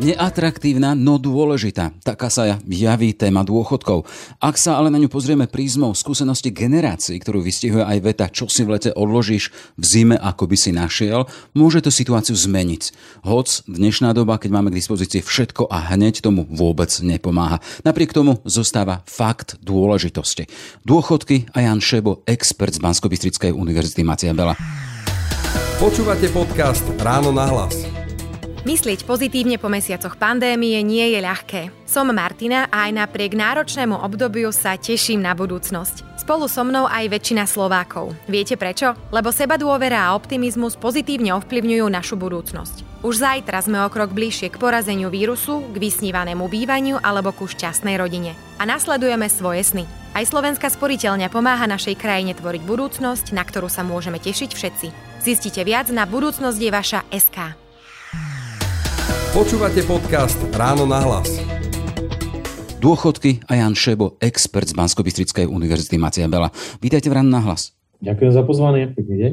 Neatraktívna, no dôležitá. Taká sa javí téma dôchodkov. Ak sa ale na ňu pozrieme prízmou skúsenosti generácií, ktorú vystihuje aj veta, čo si v lete odložíš v zime, ako by si našiel, môže to situáciu zmeniť. Hoc dnešná doba, keď máme k dispozícii všetko a hneď tomu vôbec nepomáha. Napriek tomu zostáva fakt dôležitosti. Dôchodky a Jan Šebo, expert z bansko univerzity Macia Bela. Počúvate podcast Ráno na hlas. Myslieť pozitívne po mesiacoch pandémie nie je ľahké. Som Martina a aj napriek náročnému obdobiu sa teším na budúcnosť. Spolu so mnou aj väčšina Slovákov. Viete prečo? Lebo seba dôvera a optimizmus pozitívne ovplyvňujú našu budúcnosť. Už zajtra sme o krok bližšie k porazeniu vírusu, k vysnívanému bývaniu alebo ku šťastnej rodine. A nasledujeme svoje sny. Aj Slovenská sporiteľňa pomáha našej krajine tvoriť budúcnosť, na ktorú sa môžeme tešiť všetci. Zistite viac na budúcnosť je vaša SK. Počúvate podcast Ráno na hlas. Dôchodky a Jan Šebo, expert z bansko univerzity Macia Bela. Vítajte v Ráno na hlas. Ďakujem za pozvanie, pekný deň.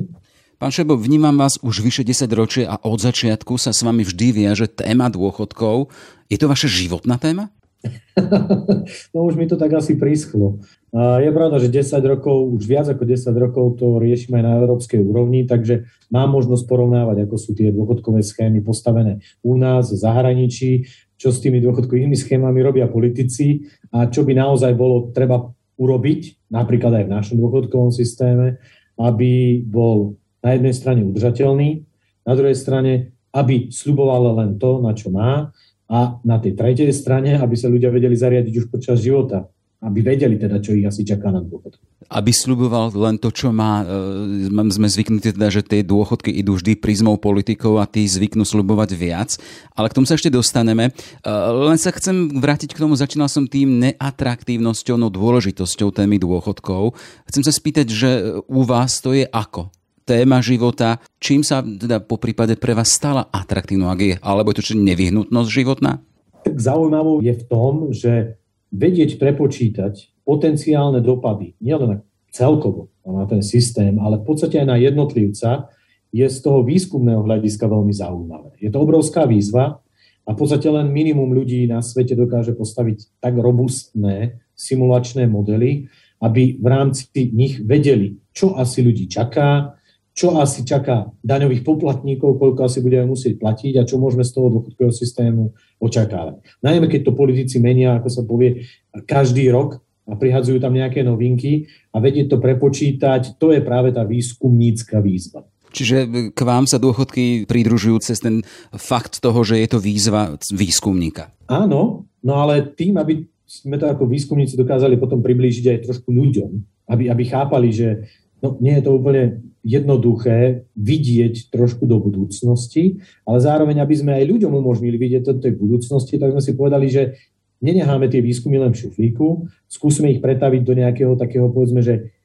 Pán Šebo, vnímam vás už vyše 10 ročie a od začiatku sa s vami vždy viaže téma dôchodkov. Je to vaša životná téma? no už mi to tak asi príschlo. Je pravda, že 10 rokov, už viac ako 10 rokov to riešime aj na európskej úrovni, takže mám možnosť porovnávať, ako sú tie dôchodkové schémy postavené u nás, v zahraničí, čo s tými dôchodkovými schémami robia politici a čo by naozaj bolo treba urobiť, napríklad aj v našom dôchodkovom systéme, aby bol na jednej strane udržateľný, na druhej strane, aby sluboval len to, na čo má, a na tej tretej strane, aby sa ľudia vedeli zariadiť už počas života aby vedeli teda, čo ich asi čaká na dôchodku. Aby sluboval len to, čo má, e, sme zvyknutí teda, že tie dôchodky idú vždy prízmou politikov a tí zvyknú slubovať viac, ale k tomu sa ešte dostaneme. E, len sa chcem vrátiť k tomu, začínal som tým neatraktívnosťou, no dôležitosťou témy dôchodkov. Chcem sa spýtať, že u vás to je ako? téma života, čím sa teda po prípade pre vás stala atraktívnou, ak je, alebo je to či nevyhnutnosť životná? Tak zaujímavé je v tom, že vedieť prepočítať potenciálne dopady, nielen celkovo na ten systém, ale v podstate aj na jednotlivca, je z toho výskumného hľadiska veľmi zaujímavé. Je to obrovská výzva a v podstate len minimum ľudí na svete dokáže postaviť tak robustné simulačné modely, aby v rámci nich vedeli, čo asi ľudí čaká, čo asi čaká daňových poplatníkov, koľko asi budeme musieť platiť a čo môžeme z toho dôchodkového systému očakávať. Najmä keď to politici menia, ako sa povie, každý rok a prihadzujú tam nejaké novinky a vedieť to prepočítať, to je práve tá výskumnícka výzva. Čiže k vám sa dôchodky pridružujú cez ten fakt toho, že je to výzva výskumníka. Áno, no ale tým, aby sme to ako výskumníci dokázali potom priblížiť aj trošku ľuďom, aby, aby chápali, že no, nie je to úplne jednoduché vidieť trošku do budúcnosti, ale zároveň, aby sme aj ľuďom umožnili vidieť do tej budúcnosti, tak sme si povedali, že nenecháme tie výskumy len v šuflíku, skúsme ich pretaviť do nejakého takého, povedzme, že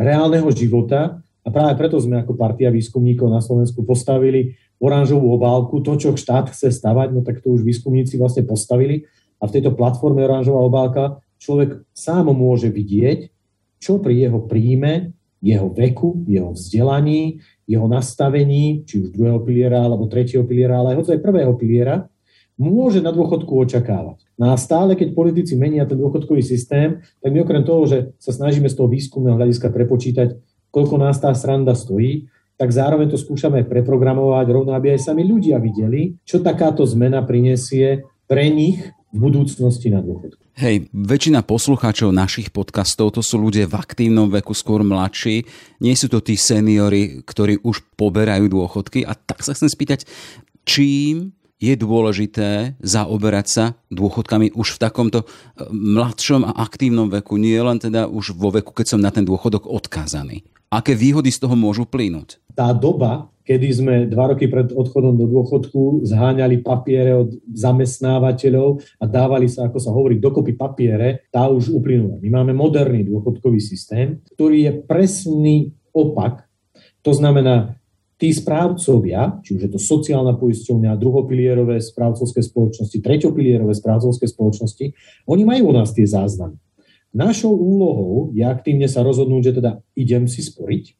reálneho života. A práve preto sme ako partia výskumníkov na Slovensku postavili oranžovú obálku, to, čo štát chce stavať, no tak to už výskumníci vlastne postavili. A v tejto platforme oranžová obálka človek sám môže vidieť, čo pri jeho príjme jeho veku, jeho vzdelaní, jeho nastavení, či už druhého piliera alebo tretieho piliera, ale aj aj prvého piliera, môže na dôchodku očakávať. No a stále, keď politici menia ten dôchodkový systém, tak my okrem toho, že sa snažíme z toho výskumného hľadiska prepočítať, koľko nás tá sranda stojí, tak zároveň to skúšame preprogramovať rovno, aby aj sami ľudia videli, čo takáto zmena prinesie pre nich budúcnosti na dôchodku. Hej, väčšina poslucháčov našich podcastov to sú ľudia v aktívnom veku, skôr mladší. Nie sú to tí seniory, ktorí už poberajú dôchodky. A tak sa chcem spýtať, čím je dôležité zaoberať sa dôchodkami už v takomto eh, mladšom a aktívnom veku, nie len teda už vo veku, keď som na ten dôchodok odkázaný. Aké výhody z toho môžu plynúť? Tá doba, kedy sme dva roky pred odchodom do dôchodku zháňali papiere od zamestnávateľov a dávali sa, ako sa hovorí, dokopy papiere, tá už uplynula. My máme moderný dôchodkový systém, ktorý je presný opak. To znamená, tí správcovia, či už je to sociálna poisťovňa, druhopilierové správcovské spoločnosti, treťopilierové správcovské spoločnosti, oni majú u nás tie záznamy. Našou úlohou je aktívne sa rozhodnúť, že teda idem si sporiť,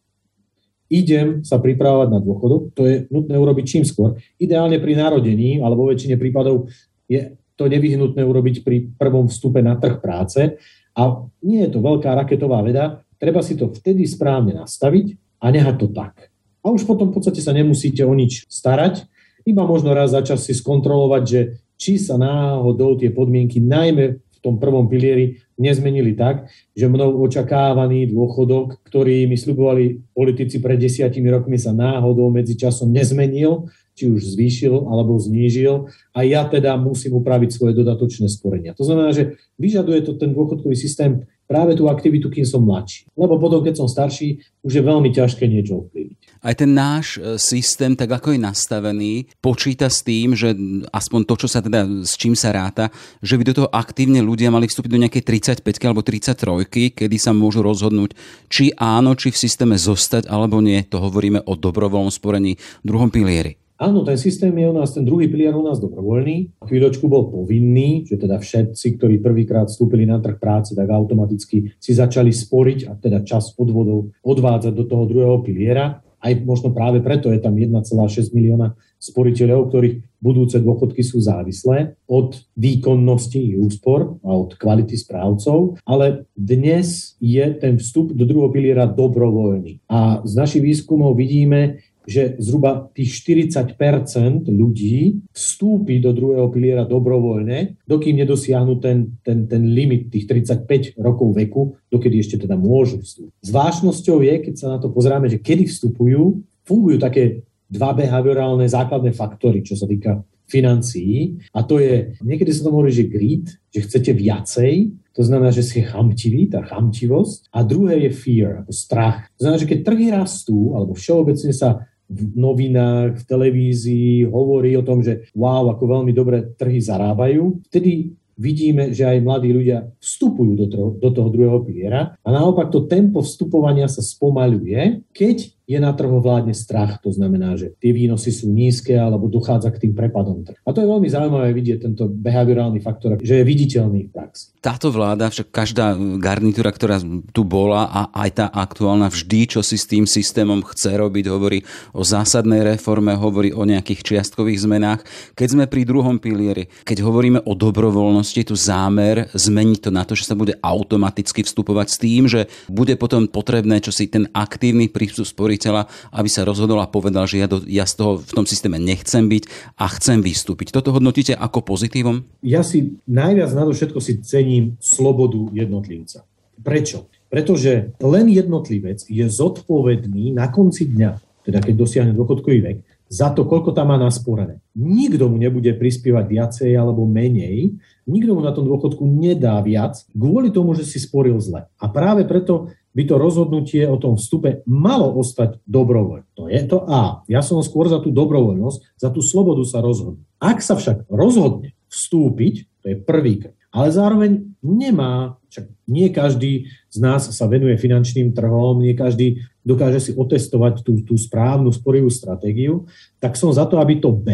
idem sa pripravovať na dôchodok, to je nutné urobiť čím skôr. Ideálne pri narodení, alebo vo väčšine prípadov je to nevyhnutné urobiť pri prvom vstupe na trh práce. A nie je to veľká raketová veda, treba si to vtedy správne nastaviť a nehať to tak. A už potom v podstate sa nemusíte o nič starať, iba možno raz za čas si skontrolovať, že či sa náhodou tie podmienky, najmä v tom prvom pilieri, nezmenili tak, že mnou očakávaný dôchodok, ktorý mi slubovali politici pred desiatimi rokmi, sa náhodou medzi časom nezmenil, či už zvýšil alebo znížil a ja teda musím upraviť svoje dodatočné sporenia. To znamená, že vyžaduje to ten dôchodkový systém práve tú aktivitu, kým som mladší. Lebo potom, keď som starší, už je veľmi ťažké niečo ovplyvniť. Aj ten náš e, systém, tak ako je nastavený, počíta s tým, že aspoň to, čo sa teda, s čím sa ráta, že by do toho aktívne ľudia mali vstúpiť do nejakej 35 alebo 33, kedy sa môžu rozhodnúť, či áno, či v systéme zostať alebo nie. To hovoríme o dobrovoľnom sporení v druhom pilieri. Áno, ten systém je u nás, ten druhý pilier u nás dobrovoľný. Chvíľočku bol povinný, že teda všetci, ktorí prvýkrát vstúpili na trh práce, tak automaticky si začali sporiť a teda čas odvodov odvádzať do toho druhého piliera. Aj možno práve preto je tam 1,6 milióna sporiteľov, ktorých budúce dôchodky sú závislé od výkonnosti úspor a od kvality správcov, ale dnes je ten vstup do druhého piliera dobrovoľný. A z našich výskumov vidíme, že zhruba tých 40% ľudí vstúpi do druhého piliera dobrovoľne, dokým nedosiahnu ten, ten, ten limit tých 35 rokov veku, dokedy ešte teda môžu vstúpiť. Zvláštnosťou je, keď sa na to pozráme, že kedy vstupujú, fungujú také dva behaviorálne základné faktory, čo sa týka financií. A to je, niekedy sa to hovorí, že greed, že chcete viacej, to znamená, že ste chamtiví, tá chamtivosť. A druhé je fear, ako strach. To znamená, že keď trhy rastú, alebo všeobecne sa v novinách, v televízii hovorí o tom, že wow, ako veľmi dobre trhy zarábajú, vtedy vidíme, že aj mladí ľudia vstupujú do toho, do toho druhého piliera a naopak to tempo vstupovania sa spomaluje, keď je na trhu vládne strach. To znamená, že tie výnosy sú nízke alebo dochádza k tým prepadom. A to je veľmi zaujímavé vidieť tento behaviorálny faktor, že je viditeľný v praxi. Táto vláda, však každá garnitúra, ktorá tu bola a aj tá aktuálna vždy, čo si s tým systémom chce robiť, hovorí o zásadnej reforme, hovorí o nejakých čiastkových zmenách. Keď sme pri druhom pilieri, keď hovoríme o dobrovoľnosti, tu zámer zmeniť to na to, že sa bude automaticky vstupovať s tým, že bude potom potrebné, čo si ten aktívny prístup sporiť spotrebiteľa, aby sa rozhodol a povedal, že ja, do, ja z toho v tom systéme nechcem byť a chcem vystúpiť. Toto hodnotíte ako pozitívom? Ja si najviac na to všetko si cením slobodu jednotlivca. Prečo? Pretože len jednotlivec je zodpovedný na konci dňa, teda keď dosiahne dôchodkový vek, za to, koľko tam má nasporené. Nikto mu nebude prispievať viacej alebo menej, nikto mu na tom dôchodku nedá viac kvôli tomu, že si sporil zle. A práve preto by to rozhodnutie o tom vstupe malo ostať dobrovoľné. Je to A. Ja som skôr za tú dobrovoľnosť, za tú slobodu sa rozhodnúť. Ak sa však rozhodne vstúpiť, to je prvý krok. Ale zároveň nemá, však nie každý z nás sa venuje finančným trhom, nie každý dokáže si otestovať tú, tú správnu sporivú stratégiu, tak som za to, aby to B,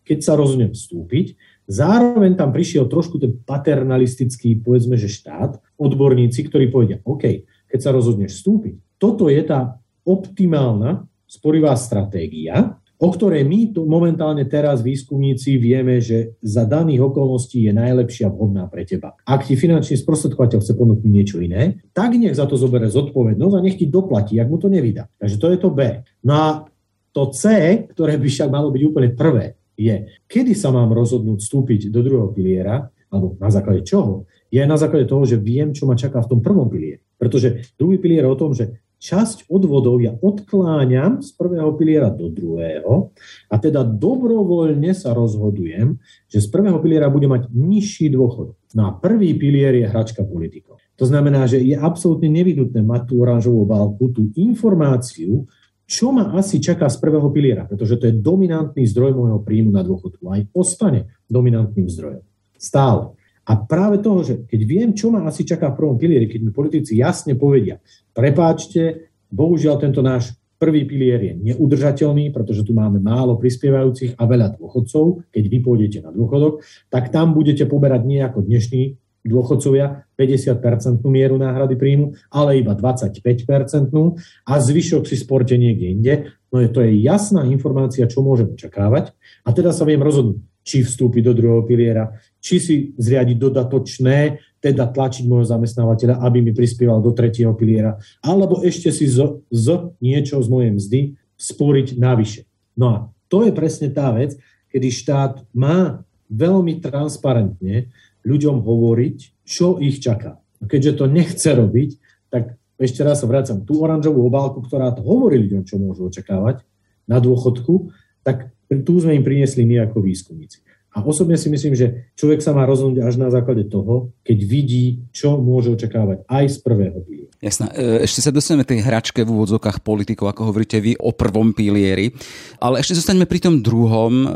keď sa rozhodne vstúpiť, zároveň tam prišiel trošku ten paternalistický, povedzme, že štát, odborníci, ktorí povedia, OK, keď sa rozhodneš vstúpiť. Toto je tá optimálna sporivá stratégia, o ktorej my tu momentálne teraz výskumníci vieme, že za daných okolností je najlepšia vhodná pre teba. Ak ti finančný sprostredkovateľ chce ponúknuť niečo iné, tak nech za to zoberie zodpovednosť a nech ti doplatí, ak mu to nevydá. Takže to je to B. No a to C, ktoré by však malo byť úplne prvé, je, kedy sa mám rozhodnúť vstúpiť do druhého piliera, alebo na základe čoho, je na základe toho, že viem, čo ma čaká v tom prvom pilieri. Pretože druhý pilier je o tom, že časť odvodov ja odkláňam z prvého piliera do druhého a teda dobrovoľne sa rozhodujem, že z prvého piliera bude mať nižší dôchod. No a prvý pilier je hračka politikov. To znamená, že je absolútne nevyhnutné mať tú oranžovú válku, tú informáciu, čo ma asi čaká z prvého piliera, pretože to je dominantný zdroj môjho príjmu na dôchodku. Aj ostane dominantným zdrojom. Stále. A práve toho, že keď viem, čo ma asi čaká v prvom pilieri, keď mi politici jasne povedia, prepáčte, bohužiaľ tento náš prvý pilier je neudržateľný, pretože tu máme málo prispievajúcich a veľa dôchodcov, keď vy pôjdete na dôchodok, tak tam budete poberať nie ako dnešní dôchodcovia 50% mieru náhrady príjmu, ale iba 25% a zvyšok si sporte niekde inde. No je, to je jasná informácia, čo môžem očakávať a teda sa viem rozhodnúť, či vstúpiť do druhého piliera, či si zriadiť dodatočné, teda tlačiť môjho zamestnávateľa, aby mi prispieval do tretieho piliera, alebo ešte si z, z niečo z mojej mzdy sporiť navyše. No a to je presne tá vec, kedy štát má veľmi transparentne ľuďom hovoriť, čo ich čaká. Keďže to nechce robiť, tak ešte raz sa vracam, tú oranžovú obálku, ktorá to hovorí ľuďom, čo môžu očakávať na dôchodku, tak tu sme im priniesli my ako výskumníci. A osobne si myslím, že človek sa má rozhodnúť až na základe toho, keď vidí, čo môže očakávať aj z prvého piliera. Jasná. E, ešte sa dostaneme tej hračke v úvodzokách politikov, ako hovoríte vy o prvom pilieri. Ale ešte zostaneme pri tom druhom. E,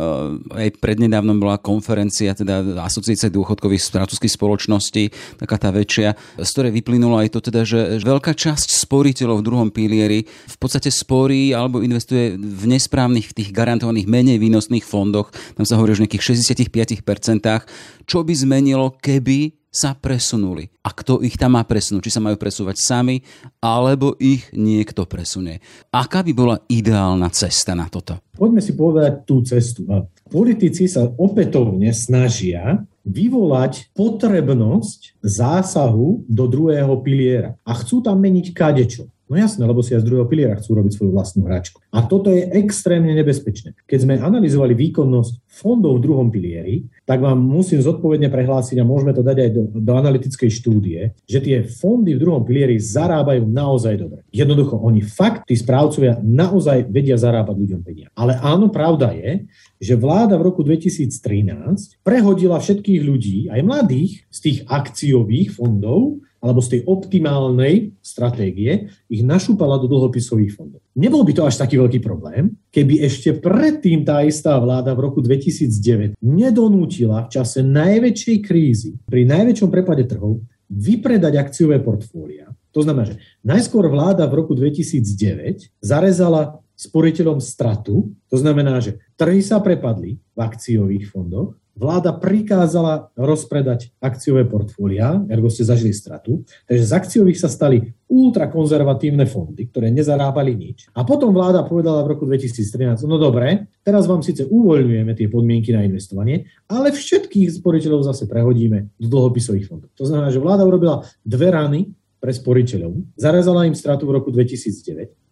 aj prednedávnom bola konferencia teda asociácie dôchodkových francúzských spoločností, taká tá väčšia, z ktorej vyplynulo aj to teda, že veľká časť sporiteľov v druhom pilieri v podstate sporí alebo investuje v nesprávnych, v tých garantovaných menej výnosných fondoch. Tam sa hovorí o nejakých 65%, čo by zmenilo, keby sa presunuli. A kto ich tam má presunúť? Či sa majú presúvať sami, alebo ich niekto presunie. Aká by bola ideálna cesta na toto? Poďme si povedať tú cestu. Politici sa opätovne snažia vyvolať potrebnosť zásahu do druhého piliera. A chcú tam meniť kadečo. No jasné, lebo si aj z druhého piliera chcú robiť svoju vlastnú hračku. A toto je extrémne nebezpečné. Keď sme analyzovali výkonnosť fondov v druhom pilieri, tak vám musím zodpovedne prehlásiť a môžeme to dať aj do, do analytickej štúdie, že tie fondy v druhom pilieri zarábajú naozaj dobre. Jednoducho, oni fakt, tí správcovia naozaj vedia zarábať ľuďom peniaze. Ale áno, pravda je, že vláda v roku 2013 prehodila všetkých ľudí, aj mladých, z tých akciových fondov alebo z tej optimálnej stratégie ich našúpala do dlhopisových fondov. Nebol by to až taký veľký problém, keby ešte predtým tá istá vláda v roku 2009 nedonútila v čase najväčšej krízy, pri najväčšom prepade trhov, vypredať akciové portfólia. To znamená, že najskôr vláda v roku 2009 zarezala sporiteľom stratu, to znamená, že trhy sa prepadli v akciových fondoch, vláda prikázala rozpredať akciové portfólia, ergo ste zažili stratu, takže z akciových sa stali ultrakonzervatívne fondy, ktoré nezarábali nič. A potom vláda povedala v roku 2013, no dobre, teraz vám síce uvoľňujeme tie podmienky na investovanie, ale všetkých sporiteľov zase prehodíme do dlhopisových fondov. To znamená, že vláda urobila dve rany pre sporiteľov, zarazala im stratu v roku 2009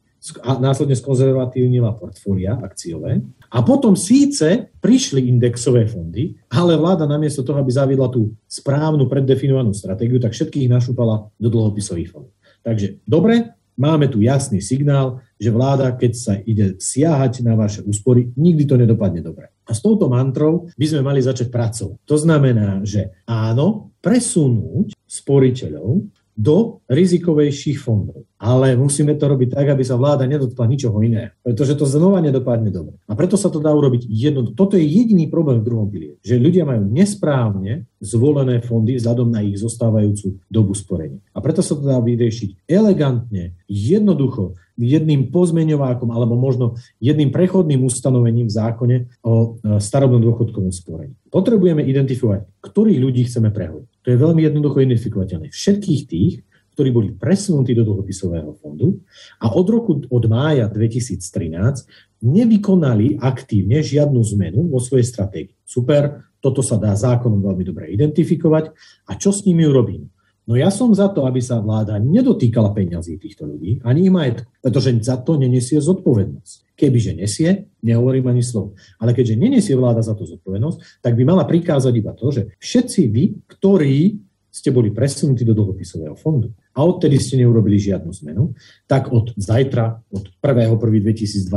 a následne skonzervatívnila portfólia akciové. A potom síce prišli indexové fondy, ale vláda namiesto toho, aby zaviedla tú správnu preddefinovanú stratégiu, tak všetkých našúpala do dlhopisových fondov. Takže dobre, máme tu jasný signál, že vláda, keď sa ide siahať na vaše úspory, nikdy to nedopadne dobre. A s touto mantrou by sme mali začať pracovať. To znamená, že áno, presunúť sporiteľov do rizikovejších fondov. Ale musíme to robiť tak, aby sa vláda nedotkla ničoho iného, pretože to znova nedopadne dobre. A preto sa to dá urobiť jedno. Toto je jediný problém v druhom pilieri, že ľudia majú nesprávne zvolené fondy vzhľadom na ich zostávajúcu dobu sporenia. A preto sa to dá vyriešiť elegantne, jednoducho, jedným pozmeňovákom alebo možno jedným prechodným ustanovením v zákone o e, starobnom dôchodkovom sporení. Potrebujeme identifikovať, ktorých ľudí chceme prehodiť. To je veľmi jednoducho identifikovateľné. Všetkých tých, ktorí boli presunutí do dlhopisového fondu a od roku, od mája 2013 nevykonali aktívne žiadnu zmenu vo svojej stratégii. Super, toto sa dá zákonom veľmi dobre identifikovať. A čo s nimi urobím? No ja som za to, aby sa vláda nedotýkala peňazí týchto ľudí, ani ich majetku, pretože za to nenesie zodpovednosť. Kebyže nesie, nehovorím ani slovo. Ale keďže nenesie vláda za to zodpovednosť, tak by mala prikázať iba to, že všetci vy, ktorí ste boli presunutí do dlhopisového fondu a odtedy ste neurobili žiadnu zmenu, tak od zajtra, od 1.1.2022,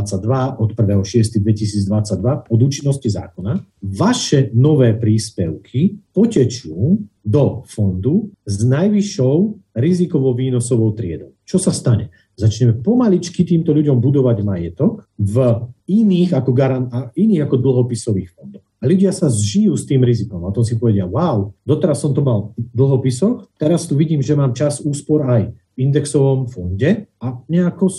od 1.6.2022, od účinnosti zákona, vaše nové príspevky potečú do fondu s najvyššou rizikovou výnosovou triedou. Čo sa stane? Začneme pomaličky týmto ľuďom budovať majetok v iných ako, garan- iných ako dlhopisových fondoch. A ľudia sa zžijú s tým rizikom. A to si povedia, wow, doteraz som to mal v dlhopisoch, teraz tu vidím, že mám čas úspor aj v indexovom fonde a nejako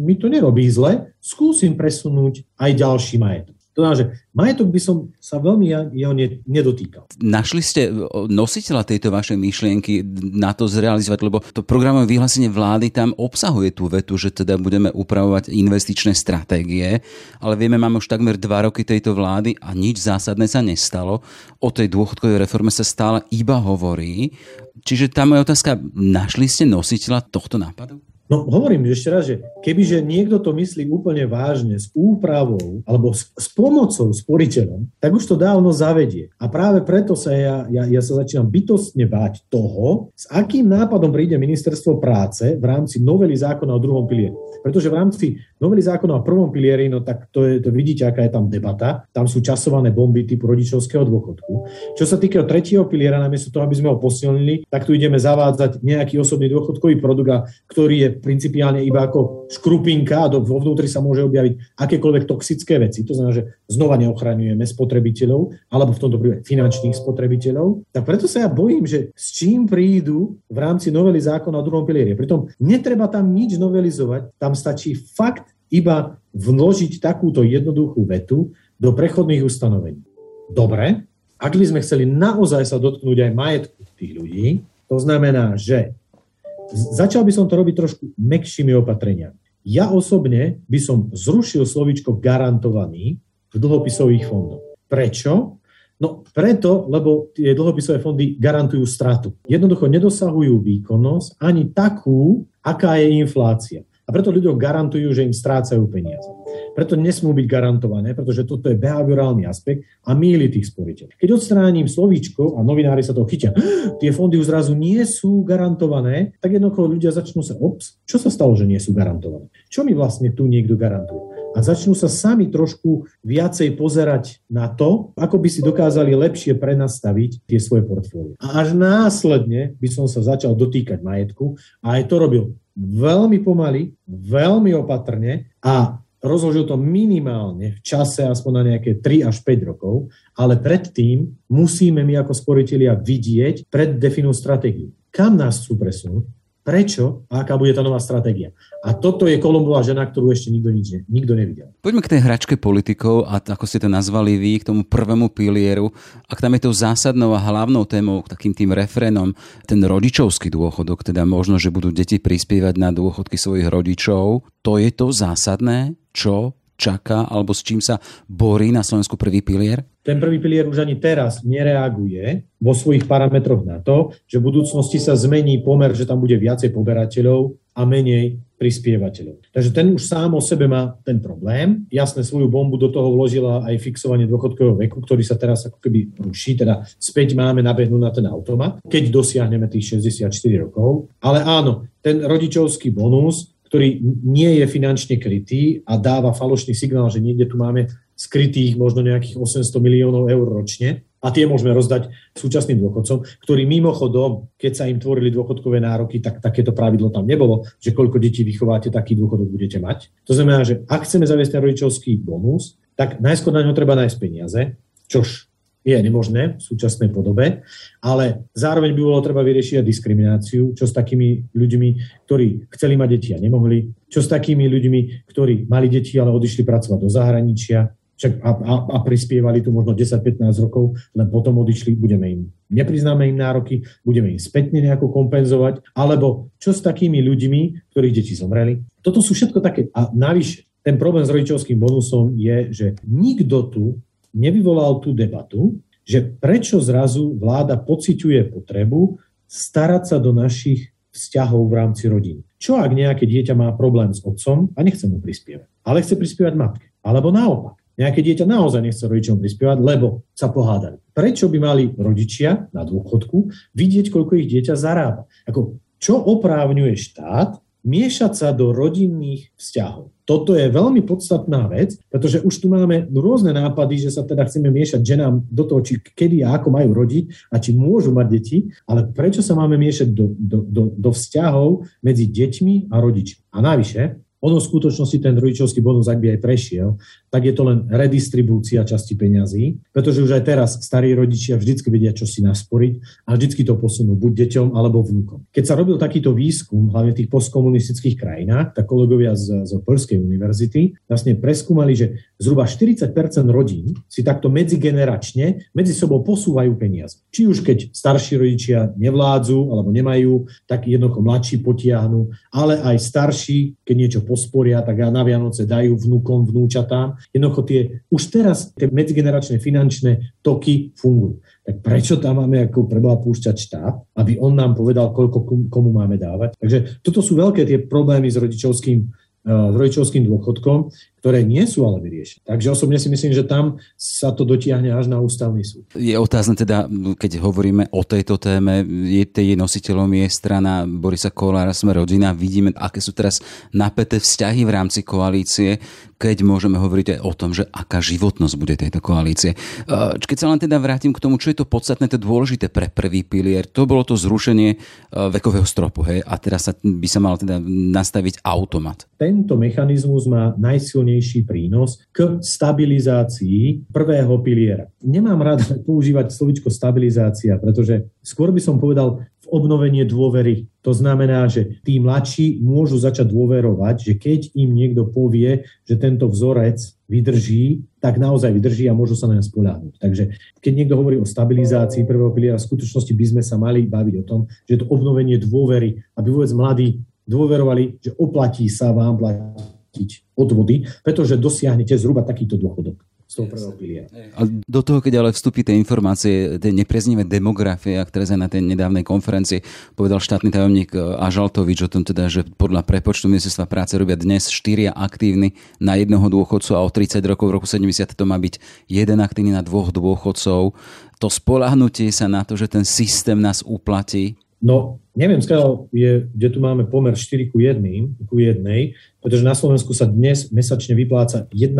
mi to nerobí zle, skúsim presunúť aj ďalší majetok. To znamená, že majetok by som sa veľmi jeho nedotýkal. Našli ste nositeľa tejto vašej myšlienky na to zrealizovať, lebo to programové vyhlásenie vlády tam obsahuje tú vetu, že teda budeme upravovať investičné stratégie, ale vieme, máme už takmer dva roky tejto vlády a nič zásadné sa nestalo. O tej dôchodkovej reforme sa stále iba hovorí. Čiže tá moja otázka, našli ste nositeľa tohto nápadu? No hovorím ešte raz, že kebyže niekto to myslí úplne vážne s úpravou alebo s, s pomocou sporiteľom, tak už to dávno zavedie. A práve preto sa ja, ja, ja sa začínam bytostne báť toho, s akým nápadom príde ministerstvo práce v rámci novely zákona o druhom pilieri. Pretože v rámci novely zákona o prvom pilieri, no tak to, je, to vidíte, aká je tam debata. Tam sú časované bomby typu rodičovského dôchodku. Čo sa týka tretieho piliera, namiesto toho, aby sme ho posilnili, tak tu ideme zavádzať nejaký osobný dôchodkový produkt, ktorý je principiálne iba ako škrupinka a do, vo vnútri sa môže objaviť akékoľvek toxické veci. To znamená, že znova neochraňujeme spotrebiteľov, alebo v tomto prípade finančných spotrebiteľov. Tak preto sa ja bojím, že s čím prídu v rámci novely zákona o druhom pilieri. Pritom netreba tam nič novelizovať, tam stačí fakt iba vložiť takúto jednoduchú vetu do prechodných ustanovení. Dobre, ak by sme chceli naozaj sa dotknúť aj majetku tých ľudí, to znamená, že Začal by som to robiť trošku mekšími opatreniami. Ja osobne by som zrušil slovičko garantovaný v dlhopisových fondoch. Prečo? No preto, lebo tie dlhopisové fondy garantujú stratu. Jednoducho nedosahujú výkonnosť ani takú, aká je inflácia. A preto ľuďom garantujú, že im strácajú peniaze. Preto nesmú byť garantované, pretože toto je behaviorálny aspekt a míli tých sporiteľov. Keď odstránim slovíčko a novinári sa to chytia, tie fondy už zrazu nie sú garantované, tak jednoducho ľudia začnú sa, ops, čo sa stalo, že nie sú garantované? Čo mi vlastne tu niekto garantuje? A začnú sa sami trošku viacej pozerať na to, ako by si dokázali lepšie prenastaviť tie svoje portfólie. A až následne by som sa začal dotýkať majetku a aj to robil veľmi pomaly, veľmi opatrne a rozložil to minimálne v čase aspoň na nejaké 3 až 5 rokov, ale predtým musíme my ako sporiteľia vidieť preddefinú stratégiu. Kam nás chcú presunúť, prečo a aká bude tá nová stratégia. A toto je Kolumbová žena, ktorú ešte nikto, nič, nikto nevidel. Poďme k tej hračke politikov a ako ste to nazvali vy, k tomu prvému pilieru. Ak tam je to zásadnou a hlavnou témou, takým tým refrénom, ten rodičovský dôchodok, teda možno, že budú deti prispievať na dôchodky svojich rodičov, to je to zásadné, čo čaká alebo s čím sa borí na Slovensku prvý pilier? Ten prvý pilier už ani teraz nereaguje vo svojich parametroch na to, že v budúcnosti sa zmení pomer, že tam bude viacej poberateľov a menej prispievateľov. Takže ten už sám o sebe má ten problém. Jasne, svoju bombu do toho vložila aj fixovanie dôchodkového veku, ktorý sa teraz ako keby ruší, teda späť máme nabehnúť na ten automat, keď dosiahneme tých 64 rokov. Ale áno, ten rodičovský bonus ktorý nie je finančne krytý a dáva falošný signál, že niekde tu máme skrytých možno nejakých 800 miliónov eur ročne a tie môžeme rozdať súčasným dôchodcom, ktorí mimochodom, keď sa im tvorili dôchodkové nároky, tak takéto pravidlo tam nebolo, že koľko detí vychováte, taký dôchodok budete mať. To znamená, že ak chceme zaviesť rodičovský bonus, tak najskôr na ňo treba nájsť peniaze, čož je nemožné v súčasnej podobe, ale zároveň by bolo treba vyriešiť aj diskrimináciu, čo s takými ľuďmi, ktorí chceli mať deti a nemohli, čo s takými ľuďmi, ktorí mali deti, ale odišli pracovať do zahraničia však a, a, a prispievali tu možno 10-15 rokov, len potom odišli, budeme im, nepriznáme im nároky, budeme im spätne nejako kompenzovať, alebo čo s takými ľuďmi, ktorých deti zomreli. Toto sú všetko také. A navyše, ten problém s rodičovským bonusom je, že nikto tu nevyvolal tú debatu, že prečo zrazu vláda pociťuje potrebu starať sa do našich vzťahov v rámci rodiny. Čo ak nejaké dieťa má problém s otcom a nechce mu prispievať, ale chce prispievať matke? Alebo naopak. Nejaké dieťa naozaj nechce rodičom prispievať, lebo sa pohádali. Prečo by mali rodičia na dôchodku vidieť, koľko ich dieťa zarába? Ako, čo oprávňuje štát miešať sa do rodinných vzťahov. Toto je veľmi podstatná vec, pretože už tu máme rôzne nápady, že sa teda chceme miešať ženám do toho, či kedy a ako majú rodiť a či môžu mať deti, ale prečo sa máme miešať do, do, do, do vzťahov medzi deťmi a rodičmi. A navyše, ono v skutočnosti ten rodičovský bonus, ak by aj prešiel, tak je to len redistribúcia časti peňazí, pretože už aj teraz starí rodičia vždycky vedia, čo si nasporiť a vždycky to posunú buď deťom alebo vnúkom. Keď sa robil takýto výskum, hlavne v tých postkomunistických krajinách, tak kolegovia z, z Polskej univerzity vlastne preskúmali, že zhruba 40% rodín si takto medzigeneračne medzi sebou posúvajú peniaze. Či už keď starší rodičia nevládzu alebo nemajú, tak jednoducho mladší potiahnu, ale aj starší, keď niečo posporia, tak na Vianoce dajú vnúkom, vnúčatám Jednoducho tie, už teraz tie medzigeneračné finančné toky fungujú. Tak prečo tam máme ako preboha púšťať štát, aby on nám povedal, koľko komu máme dávať. Takže toto sú veľké tie problémy s rodičovským, uh, rodičovským dôchodkom, ktoré nie sú ale vyriešené. Takže osobne si myslím, že tam sa to dotiahne až na ústavný súd. Je otázne teda, keď hovoríme o tejto téme, je tej nositeľom je strana Borisa Kolára, sme rodina, vidíme, aké sú teraz napäté vzťahy v rámci koalície, keď môžeme hovoriť aj o tom, že aká životnosť bude tejto koalície. Keď sa len teda vrátim k tomu, čo je to podstatné, to dôležité pre prvý pilier, to bolo to zrušenie vekového stropu, hej, a teraz sa, by sa mal teda nastaviť automat. Tento mechanizmus má najsilnejšie najsilnejší prínos k stabilizácii prvého piliera. Nemám rád používať slovičko stabilizácia, pretože skôr by som povedal v obnovenie dôvery. To znamená, že tí mladší môžu začať dôverovať, že keď im niekto povie, že tento vzorec vydrží, tak naozaj vydrží a môžu sa na nás spoľahnúť. Takže keď niekto hovorí o stabilizácii prvého piliera, v skutočnosti by sme sa mali baviť o tom, že to obnovenie dôvery, aby vôbec mladí dôverovali, že oplatí sa vám platiť platiť odvody, pretože dosiahnete zhruba takýto dôchodok z toho prvého piliera. A do toho, keď ale vstúpi tie informácie, tie nepriaznivé demografie, ak teraz aj na tej nedávnej konferencii povedal štátny tajomník eh, Ažaltovič o tom teda, že podľa prepočtu ministerstva práce robia dnes štyria aktívni na jednoho dôchodcu a o 30 rokov v roku 70 to má byť jeden aktívny na dvoch dôchodcov. To spolahnutie sa na to, že ten systém nás uplatí, No, neviem, skáľ je, kde tu máme pomer 4 ku 1, ku 1, pretože na Slovensku sa dnes mesačne vypláca 1,1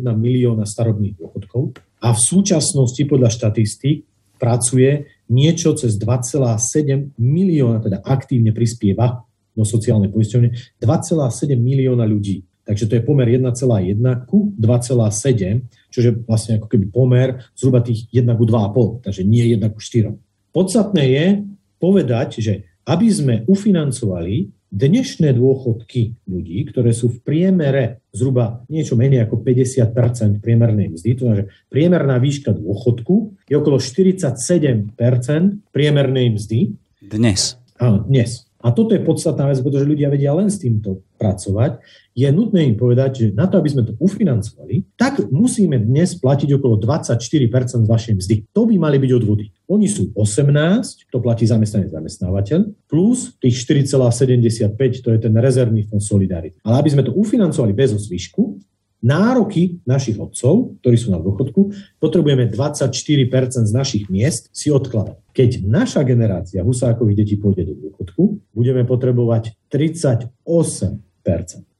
milióna starobných dôchodkov a v súčasnosti podľa štatistík pracuje niečo cez 2,7 milióna, teda aktívne prispieva do sociálnej poisťovne, 2,7 milióna ľudí. Takže to je pomer 1,1 ku 2,7, čo je vlastne ako keby pomer zhruba tých 1 ku 2,5, takže nie 1 ku 4. Podstatné je, povedať, že aby sme ufinancovali dnešné dôchodky ľudí, ktoré sú v priemere zhruba niečo menej ako 50% priemernej mzdy, to znamená, že priemerná výška dôchodku je okolo 47% priemernej mzdy. Dnes. Áno, dnes. A toto je podstatná vec, pretože ľudia vedia len s týmto pracovať. Je nutné im povedať, že na to, aby sme to ufinancovali, tak musíme dnes platiť okolo 24 z vašej mzdy. To by mali byť odvody. Oni sú 18, to platí zamestnanec zamestnávateľ, plus tých 4,75, to je ten rezervný fond Solidarity. Ale aby sme to ufinancovali bez zvyšku, nároky našich otcov, ktorí sú na dôchodku, potrebujeme 24% z našich miest si odkladať. Keď naša generácia Husákových detí pôjde do dôchodku, budeme potrebovať 38%.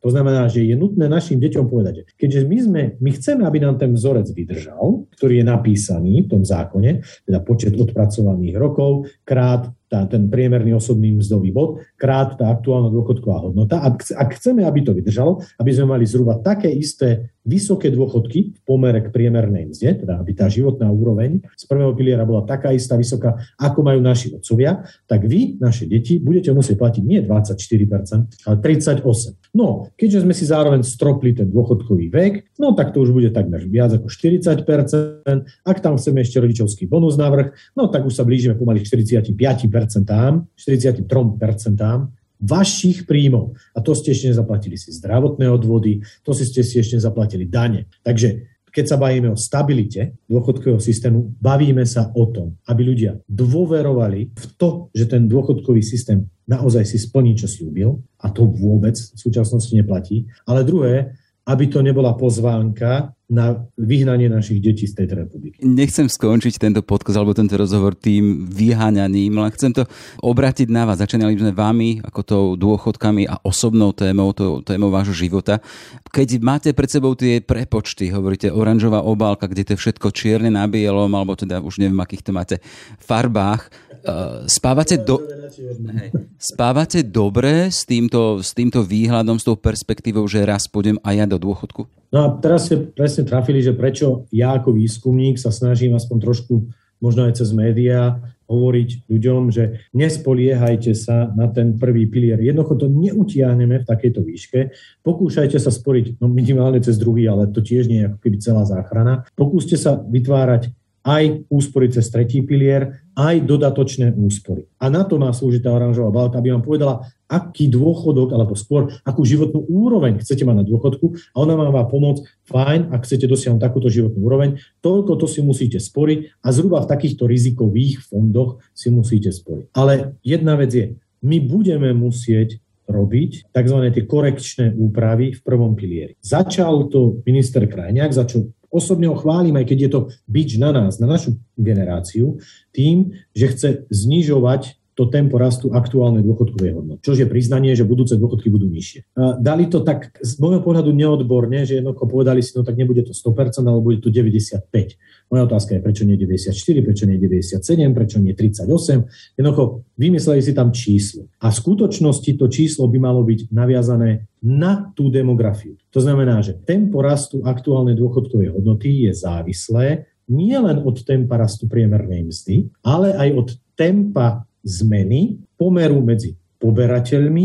To znamená, že je nutné našim deťom povedať, že keďže my, sme, my chceme, aby nám ten vzorec vydržal, ktorý je napísaný v tom zákone, teda počet odpracovaných rokov, krát tá, ten priemerný osobný mzdový bod, krát tá aktuálna dôchodková hodnota. Ak, ak chceme, aby to vydržalo, aby sme mali zhruba také isté vysoké dôchodky v pomere k priemernej mzde, teda aby tá životná úroveň z prvého piliera bola taká istá vysoká, ako majú naši otcovia, tak vy, naše deti, budete musieť platiť nie 24%, ale 38%. No, keďže sme si zároveň stropli ten dôchodkový vek, no tak to už bude takmer viac ako 40%. Ak tam chceme ešte rodičovský bonus navrh, no tak už sa blížime pomaly k 45%, 43% vašich príjmov. A to ste ešte nezaplatili si zdravotné odvody, to si ste si ešte nezaplatili dane. Takže keď sa bavíme o stabilite dôchodkového systému, bavíme sa o tom, aby ľudia dôverovali v to, že ten dôchodkový systém naozaj si splní, čo slúbil, a to vôbec v súčasnosti neplatí. Ale druhé, aby to nebola pozvánka na vyhnanie našich detí z tejto republiky. Nechcem skončiť tento podcast alebo tento rozhovor tým vyháňaním, ale chcem to obrátiť na vás. Začínali sme vami ako tou dôchodkami a osobnou témou, to témou vášho života. Keď máte pred sebou tie prepočty, hovoríte oranžová obálka, kde to je všetko čierne na bielom, alebo teda už neviem, akých to máte farbách, uh, spávate, do... spávate dobre s týmto, s týmto výhľadom, s tou perspektívou, že raz pôjdem aj ja do dôchodku? No a teraz ste presne trafili, že prečo ja ako výskumník sa snažím aspoň trošku, možno aj cez médiá, hovoriť ľuďom, že nespoliehajte sa na ten prvý pilier. Jednoducho to neutiahneme v takejto výške. Pokúšajte sa sporiť no minimálne cez druhý, ale to tiež nie je ako keby celá záchrana. Pokúste sa vytvárať aj úspory cez tretí pilier, aj dodatočné úspory. A na to má slúžiť tá oranžová balka, aby vám povedala, aký dôchodok, alebo skôr, akú životnú úroveň chcete mať na dôchodku a ona vám pomôcť, fajn, ak chcete dosiahnuť takúto životnú úroveň, toľko to si musíte sporiť a zhruba v takýchto rizikových fondoch si musíte sporiť. Ale jedna vec je, my budeme musieť robiť tzv. tie korekčné úpravy v prvom pilieri. Začal to minister Krajňák, začal osobne ho chválim, aj keď je to bič na nás, na našu generáciu, tým, že chce znižovať to tempo rastu aktuálnej dôchodkovej hodnoty. Čo je priznanie, že budúce dôchodky budú nižšie. Dali to tak z môjho pohľadu neodborne, že jednoducho povedali si, no tak nebude to 100%, ale bude to 95. Moja otázka je, prečo nie 94, prečo nie 97, prečo nie 38. Jednoducho vymysleli si tam číslo. A v skutočnosti to číslo by malo byť naviazané na tú demografiu. To znamená, že tempo rastu aktuálnej dôchodkovej hodnoty je závislé nie len od tempa rastu priemernej mzdy, ale aj od tempa zmeny pomeru medzi poberateľmi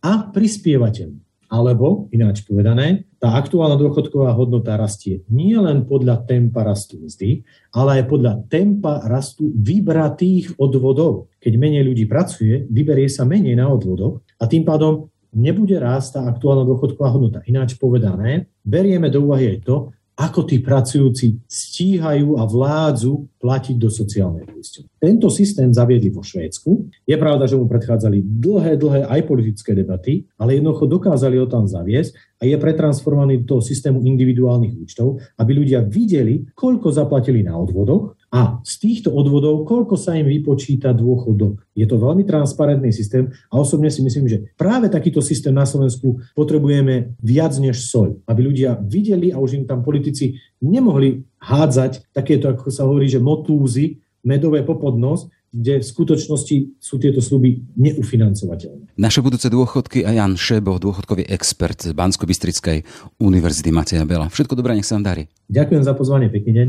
a prispievateľmi. Alebo, ináč povedané, tá aktuálna dôchodková hodnota rastie nie len podľa tempa rastu mzdy, ale aj podľa tempa rastu vybratých odvodov. Keď menej ľudí pracuje, vyberie sa menej na odvodoch a tým pádom nebude rásť tá aktuálna dôchodková hodnota. Ináč povedané, berieme do úvahy aj to, ako tí pracujúci stíhajú a vládzu platiť do sociálnej poisťovne. Tento systém zaviedli vo Švédsku. Je pravda, že mu predchádzali dlhé, dlhé aj politické debaty, ale jednoducho dokázali ho tam zaviesť a je pretransformovaný do toho systému individuálnych účtov, aby ľudia videli, koľko zaplatili na odvodoch a z týchto odvodov, koľko sa im vypočíta dôchodok. Je to veľmi transparentný systém a osobne si myslím, že práve takýto systém na Slovensku potrebujeme viac než soľ, aby ľudia videli a už im tam politici nemohli hádzať takéto, ako sa hovorí, že motúzy, medové popodnos, kde v skutočnosti sú tieto sluby neufinancovateľné. Naše budúce dôchodky a Jan Šebo, dôchodkový expert z Bansko-Bistrickej univerzity Mateja Bela. Všetko dobré, nech sa vám darí. Ďakujem za pozvanie, pekný deň.